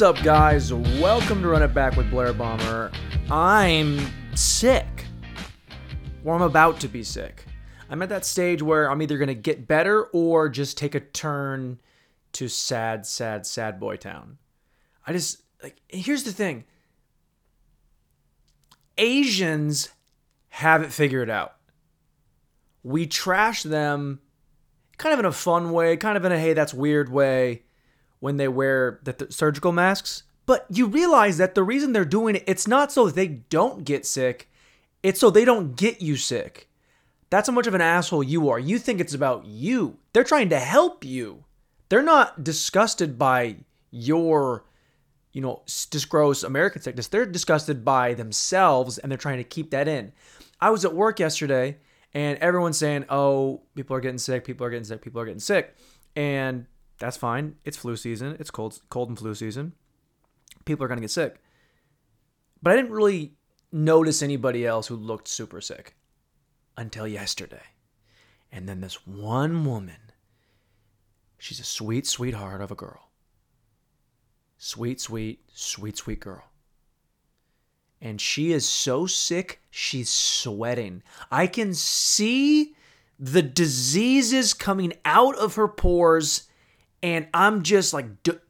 What's up, guys? Welcome to Run It Back with Blair Bomber. I'm sick. Or I'm about to be sick. I'm at that stage where I'm either going to get better or just take a turn to sad, sad, sad boy town. I just, like, here's the thing Asians have it figured out. We trash them kind of in a fun way, kind of in a hey, that's weird way when they wear the th- surgical masks. But you realize that the reason they're doing it, it's not so they don't get sick, it's so they don't get you sick. That's how much of an asshole you are. You think it's about you. They're trying to help you. They're not disgusted by your, you know, gross American sickness. They're disgusted by themselves and they're trying to keep that in. I was at work yesterday and everyone's saying, oh, people are getting sick, people are getting sick, people are getting sick. And that's fine. It's flu season. It's cold, cold and flu season. People are to get sick. But I didn't really notice anybody else who looked super sick until yesterday. And then this one woman, she's a sweet, sweetheart of a girl. Sweet, sweet, sweet, sweet girl. And she is so sick, she's sweating. I can see the diseases coming out of her pores and I'm just like,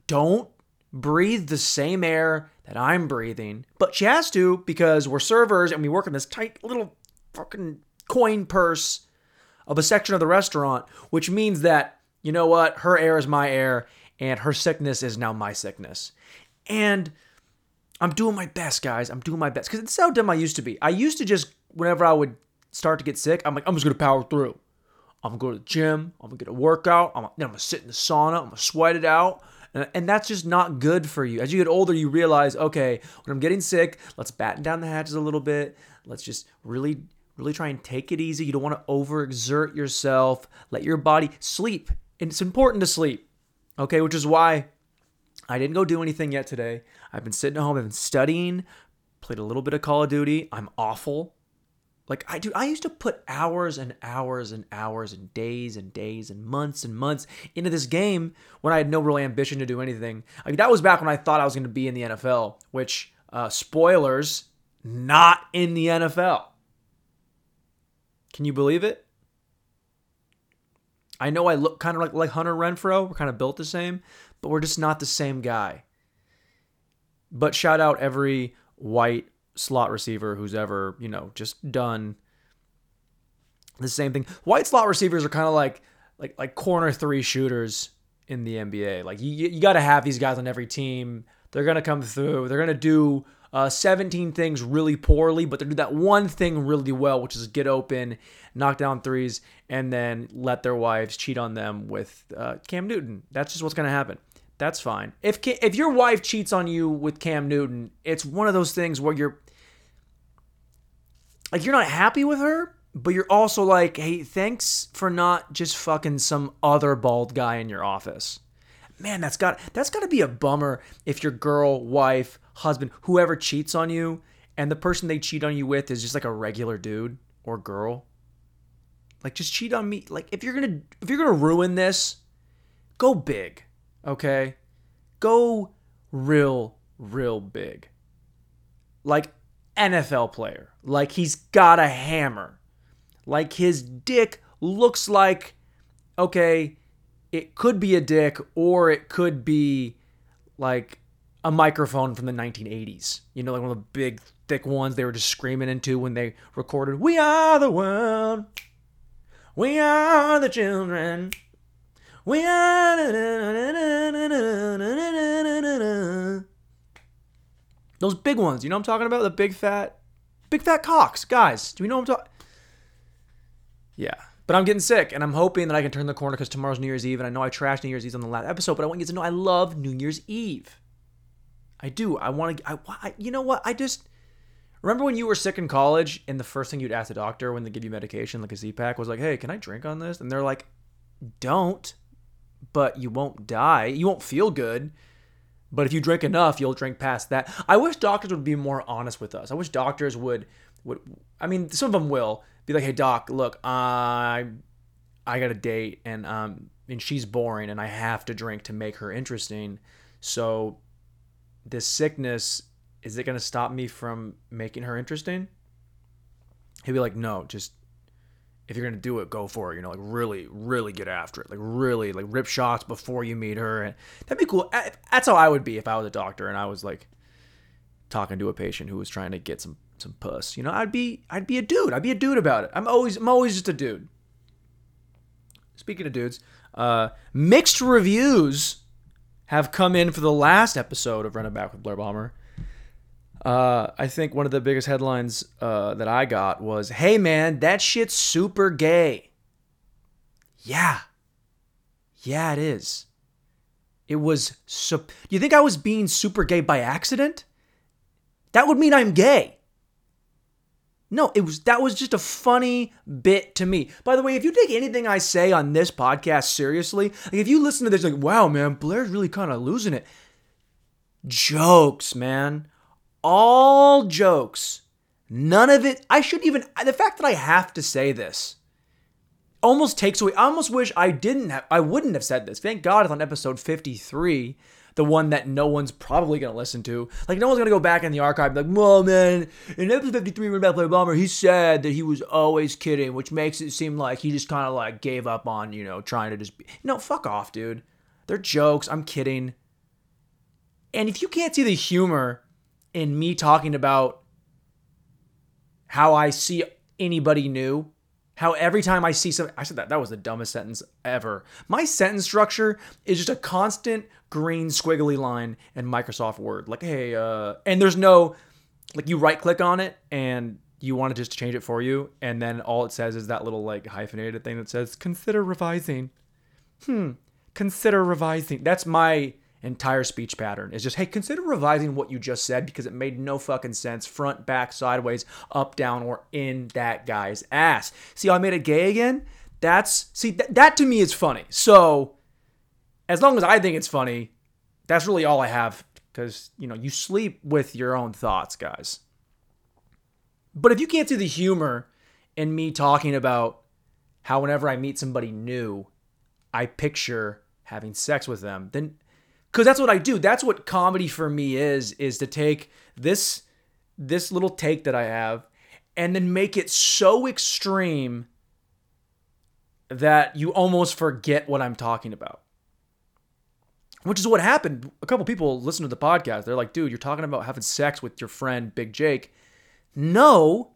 don't breathe the same air that I'm breathing. But she has to because we're servers and we work in this tight little fucking coin purse of a section of the restaurant, which means that, you know what, her air is my air and her sickness is now my sickness. And I'm doing my best, guys. I'm doing my best because it's how dumb I used to be. I used to just, whenever I would start to get sick, I'm like, I'm just gonna power through. I'm gonna go to the gym. I'm gonna get a workout. I'm, I'm gonna sit in the sauna. I'm gonna sweat it out. And, and that's just not good for you. As you get older, you realize, okay, when I'm getting sick, let's batten down the hatches a little bit. Let's just really, really try and take it easy. You don't want to overexert yourself. Let your body sleep. And it's important to sleep. Okay, which is why I didn't go do anything yet today. I've been sitting at home, I've been studying, played a little bit of Call of Duty. I'm awful. Like I do, I used to put hours and hours and hours and days and days and months and months into this game when I had no real ambition to do anything. I mean, that was back when I thought I was going to be in the NFL. Which, uh, spoilers, not in the NFL. Can you believe it? I know I look kind of like like Hunter Renfrow. We're kind of built the same, but we're just not the same guy. But shout out every white slot receiver who's ever, you know, just done the same thing. White slot receivers are kind of like like like corner three shooters in the NBA. Like you you got to have these guys on every team. They're gonna come through. They're gonna do uh, 17 things really poorly, but they do that one thing really well, which is get open, knock down threes, and then let their wives cheat on them with uh, Cam Newton. That's just what's gonna happen. That's fine. If if your wife cheats on you with Cam Newton, it's one of those things where you're like you're not happy with her, but you're also like, hey, thanks for not just fucking some other bald guy in your office. Man, that's got that's got to be a bummer if your girl, wife, husband, whoever cheats on you, and the person they cheat on you with is just like a regular dude or girl. Like, just cheat on me. Like, if you're gonna if you're gonna ruin this, go big, okay? Go real, real big. Like, NFL player. Like he's got a hammer. Like his dick looks like, okay, it could be a dick or it could be like a microphone from the 1980s. You know, like one of the big, thick ones they were just screaming into when they recorded, We are the world. We are the children. We are. Those big ones, you know I'm talking about? The big fat, big fat cocks, guys. Do you know what I'm talking? Yeah, but I'm getting sick, and I'm hoping that I can turn the corner because tomorrow's New Year's Eve, and I know I trashed New Year's Eve on the last episode, but I want you to know I love New Year's Eve. I do. I want to. I, I. You know what? I just remember when you were sick in college, and the first thing you'd ask the doctor when they give you medication, like a Z pack, was like, "Hey, can I drink on this?" And they're like, "Don't." But you won't die. You won't feel good but if you drink enough, you'll drink past that. I wish doctors would be more honest with us. I wish doctors would would I mean, some of them will be like, "Hey doc, look, I I got a date and um and she's boring and I have to drink to make her interesting." So this sickness is it going to stop me from making her interesting? He'd be like, no, just if you're gonna do it, go for it. You know, like really, really get after it. Like really, like rip shots before you meet her, and that'd be cool. That's how I would be if I was a doctor and I was like talking to a patient who was trying to get some some puss. You know, I'd be I'd be a dude. I'd be a dude about it. I'm always I'm always just a dude. Speaking of dudes, uh, mixed reviews have come in for the last episode of Running Back with Blair Bomber. Uh, I think one of the biggest headlines uh, that I got was, "Hey man, that shit's super gay." Yeah, yeah, it is. It was. So, you think I was being super gay by accident? That would mean I'm gay. No, it was that was just a funny bit to me. By the way, if you take anything I say on this podcast seriously, like if you listen to this, like, wow, man, Blair's really kind of losing it. Jokes, man all jokes. None of it, I shouldn't even, the fact that I have to say this almost takes away, I almost wish I didn't have, I wouldn't have said this. Thank God it's on episode 53, the one that no one's probably to listen to. Like, no one's to go back in the archive like, well, man, in episode 53 when Blair Bomber, he said that he was always kidding, which makes it seem like he just kind of like gave up on, you know, trying to just be, no, fuck off, dude. They're jokes. I'm kidding. And if you can't see the humor in me talking about how I see anybody new, how every time I see something, I said that that was the dumbest sentence ever. My sentence structure is just a constant green squiggly line in Microsoft Word. Like, hey, uh, and there's no, like, you right click on it and you want it just to change it for you, and then all it says is that little like hyphenated thing that says consider revising. Hmm, consider revising. That's my entire speech pattern. Is just hey consider revising what you just said because it made no fucking sense front back sideways up down or in that guy's ass. See i made it gay again? That's see th- that to me is funny. So as long as i think it's funny that's really all i have because you know you sleep with your own thoughts guys. But if you can't see the humor in me talking about how whenever i meet somebody new i picture having sex with them then because that's what I do. That's what comedy for me is is to take this this little take that I have and then make it so extreme that you almost forget what I'm talking about. Which is what happened. A couple people listen to the podcast. They're like, dude, you're talking about having sex with your friend Big Jake. No,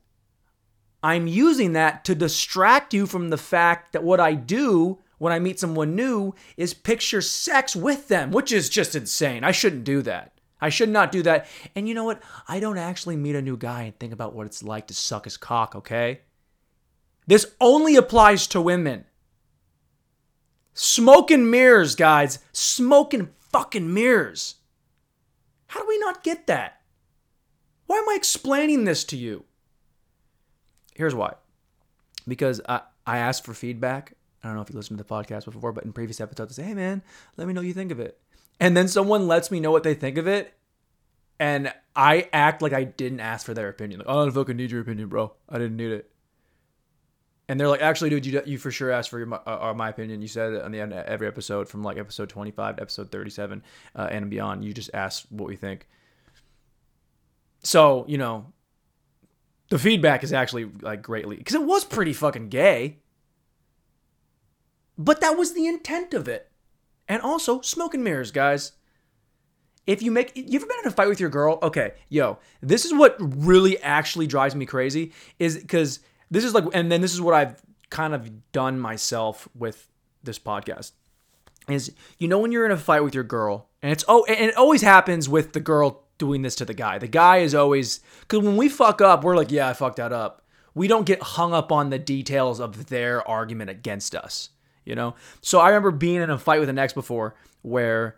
I'm using that to distract you from the fact that what I do when I meet someone new is picture sex with them, which is just insane. I shouldn't do that. I should not do that. And you know what? I don't actually meet a new guy and think about what it's like to suck his cock, okay? This only applies to women. Smoke and mirrors, guys. Smoke and fucking mirrors. How do we not get that? Why am I explaining this to you? Here's why. Because I, I asked for feedback I don't know if you listened to the podcast before, but in previous episodes, I say, hey man, let me know what you think of it. And then someone lets me know what they think of it. And I act like I didn't ask for their opinion. Like, I don't fucking need your opinion, bro. I didn't need it. And they're like, actually, dude, you, you for sure asked for your, uh, uh, my opinion. You said it on the end of every episode from like episode 25 to episode 37 uh, and beyond. You just asked what we think. So, you know, the feedback is actually like greatly, because it was pretty fucking gay. But that was the intent of it. And also, smoke and mirrors, guys. If you make, you ever been in a fight with your girl? Okay, yo, this is what really actually drives me crazy is because this is like, and then this is what I've kind of done myself with this podcast is you know when you're in a fight with your girl and it's oh and it always happens with the girl doing this to the guy the guy is always because when we fuck up we're like yeah i fucked that up we don't get hung up on the details of their argument against us you know. So I remember being in a fight with an ex before where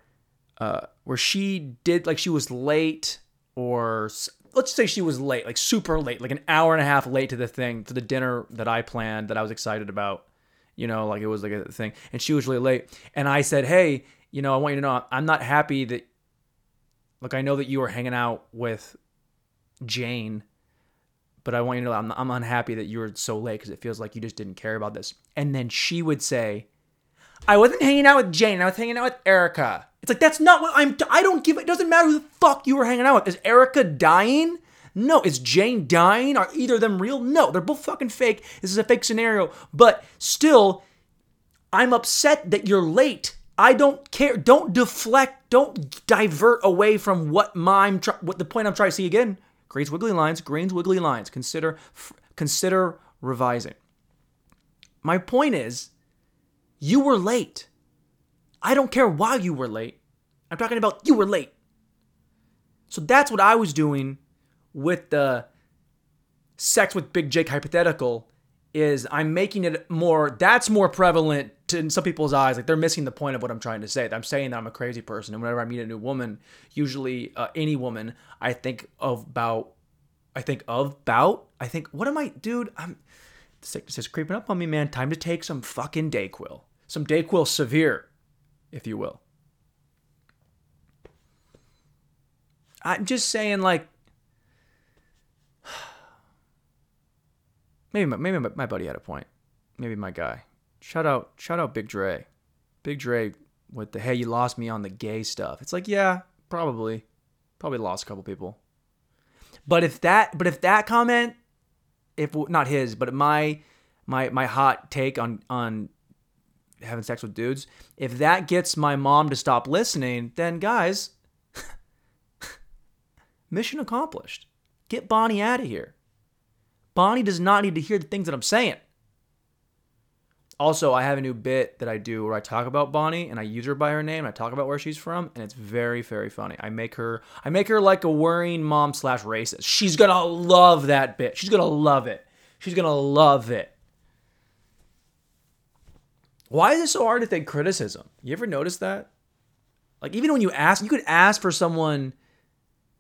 uh, where she did like she was late or let's say she was late, like super late, like an hour and a half late to the thing to the dinner that I planned that I was excited about. You know, like it was like a thing, and she was really late, and I said, "Hey, you know, I want you to know I'm not happy that." like, I know that you were hanging out with Jane but I want you to know I'm, I'm unhappy that you were so late because it feels like you just didn't care about this. And then she would say, I wasn't hanging out with Jane. I was hanging out with Erica. It's like that's not what I'm. I don't give. It doesn't matter who the fuck you were hanging out with. Is Erica dying? No. Is Jane dying? Are either of them real? No. They're both fucking fake. This is a fake scenario. But still, I'm upset that you're late. I don't care. Don't deflect. Don't divert away from what my what the point I'm trying to see again. Green's wiggly lines. Green's wiggly lines. Consider f- consider revising. My point is, you were late. I don't care why you were late. I'm talking about you were late. So that's what I was doing with the sex with Big Jake hypothetical is I'm making it more that's more prevalent to, in some people's eyes like they're missing the point of what I'm trying to say. I'm saying that I'm a crazy person and whenever I meet a new woman, usually uh, any woman, I think of about I think of about I think what am I dude? I'm sickness is creeping up on me, man. Time to take some fucking Dayquil. Some Dayquil severe, if you will. I'm just saying, like, maybe my, maybe my buddy had a point. Maybe my guy. Shout out, shout out, Big Dre. Big Dre with the hey, you lost me on the gay stuff. It's like, yeah, probably, probably lost a couple people. But if that, but if that comment, if not his, but my my my hot take on on having sex with dudes, if that gets my mom to stop listening, then guys, mission accomplished. Get Bonnie out of here. Bonnie does not need to hear the things that I'm saying. Also, I have a new bit that I do where I talk about Bonnie and I use her by her name. I talk about where she's from, and it's very, very funny. I make her, I make her like a worrying mom slash racist. She's gonna love that bit. She's gonna love it. She's gonna love it. Why is it so hard to take criticism? You ever notice that? Like even when you ask, you could ask for someone,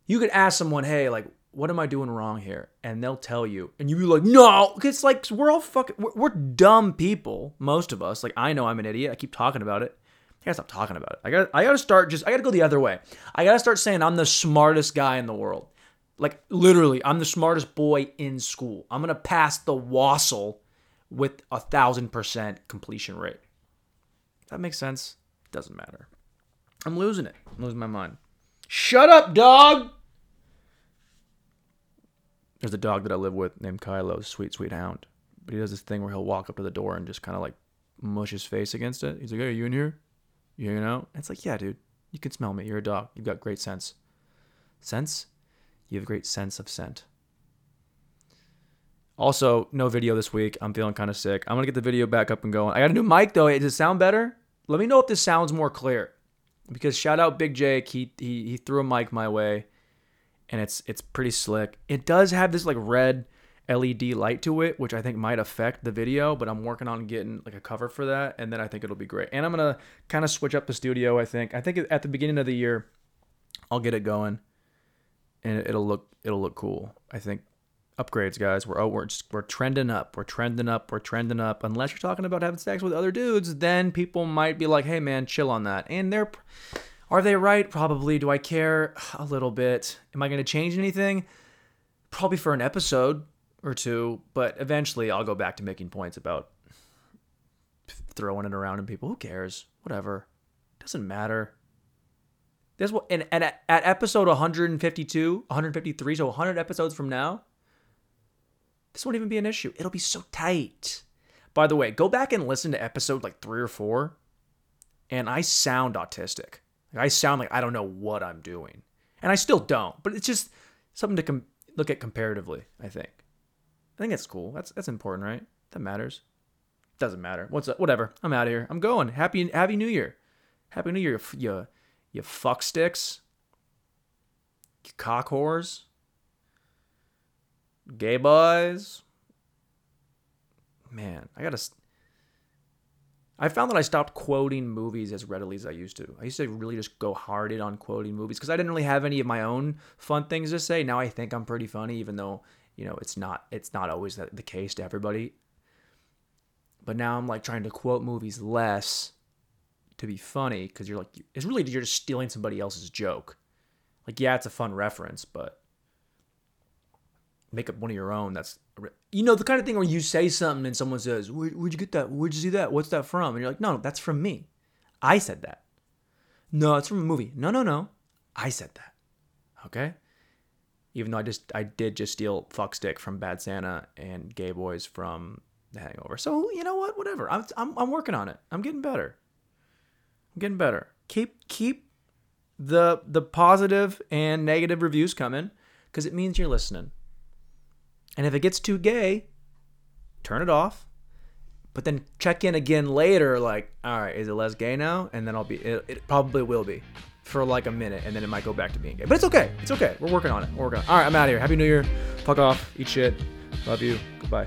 you could ask someone, hey, like, what am I doing wrong here? And they'll tell you, and you be like, no, it's like we're all fucking, we're, we're, dumb people, most of us. Like I know I'm an idiot. I keep talking about it. I gotta stop talking about it. I gotta, I gotta start just, I gotta go the other way. I gotta start saying I'm the smartest guy in the world. Like literally, I'm the smartest boy in school. I'm gonna pass the WASL with a thousand percent completion rate. That makes sense. Doesn't matter. I'm losing it. I'm losing my mind. Shut up, dog. There's a dog that I live with named Kylo, sweet, sweet hound. But he does this thing where he'll walk up to the door and just kind of like mush his face against it. He's like, "Hey, are you in here? You hanging out?" And it's like, "Yeah, dude. You can smell me. You're a dog. You've got great sense. Sense? You have a great sense of scent." Also, no video this week. I'm feeling kind of sick. I'm gonna get the video back up and going. I got a new mic though. Does it sound better? Let me know if this sounds more clear. Because shout out Big Jake. He he he threw a mic my way, and it's it's pretty slick. It does have this like red LED light to it, which I think might affect the video. But I'm working on getting like a cover for that, and then I think it'll be great. And I'm gonna kind of switch up the studio. I think. I think at the beginning of the year, I'll get it going, and it'll look it'll look cool. I think upgrades, guys. We're oh, we're just, we're trending up. We're trending up. We're trending up. Unless you're talking about having sex with other dudes, then people might be like, "Hey, man, chill on that." And they're are they right? Probably. Do I care a little bit? Am I going to change anything? Probably for an episode or two, but eventually I'll go back to making points about throwing it around and people. Who cares? Whatever. Doesn't matter. This what and, and at, at episode 152, 153, so 100 episodes from now, this won't even be an issue. It'll be so tight. By the way, go back and listen to episode like three or four, and I sound autistic. Like, I sound like I don't know what I'm doing, and I still don't. But it's just something to com- look at comparatively. I think. I think that's cool. That's that's important, right? That matters. Doesn't matter. What's up? Whatever. I'm out of here. I'm going. Happy Happy New Year. Happy New Year, you you fuck sticks. You cock whores gay boys. Man, I gotta. I found that I stopped quoting movies as readily as I used to. I used to really just go hard on quoting movies because I didn't really have any of my own fun things to say. Now I think I'm pretty funny, even though you know it's not. It's not always the case to everybody. But now I'm like trying to quote movies less to be funny because you're like it's really you're just stealing somebody else's joke. Like yeah, it's a fun reference, but make up one of your own. That's you know the kind of thing where you say something and someone says, Where, "Where'd you get that? Where'd you see that? What's that from?" And you're like, "No, that's from me. I said that." No, it's from a movie. No, no, no. I said that. Okay. Even though I just I did just steal fuck stick from Bad Santa and Gay Boys from The Hangover. So you know what? Whatever. I'm I'm, I'm working on it. I'm getting better. I'm getting better. Keep keep the the positive and negative reviews coming because it means you're listening. And if it gets too gay, turn it off. But then check in again later, like, all right, is it less gay now? And then I'll be, it, it probably will be for like a minute, and then it might go back to being gay. But it's okay. It's okay. We're working on it. We're working on it. All right, I'm out of here. Happy New Year. Fuck off. Eat shit. Love you. Goodbye.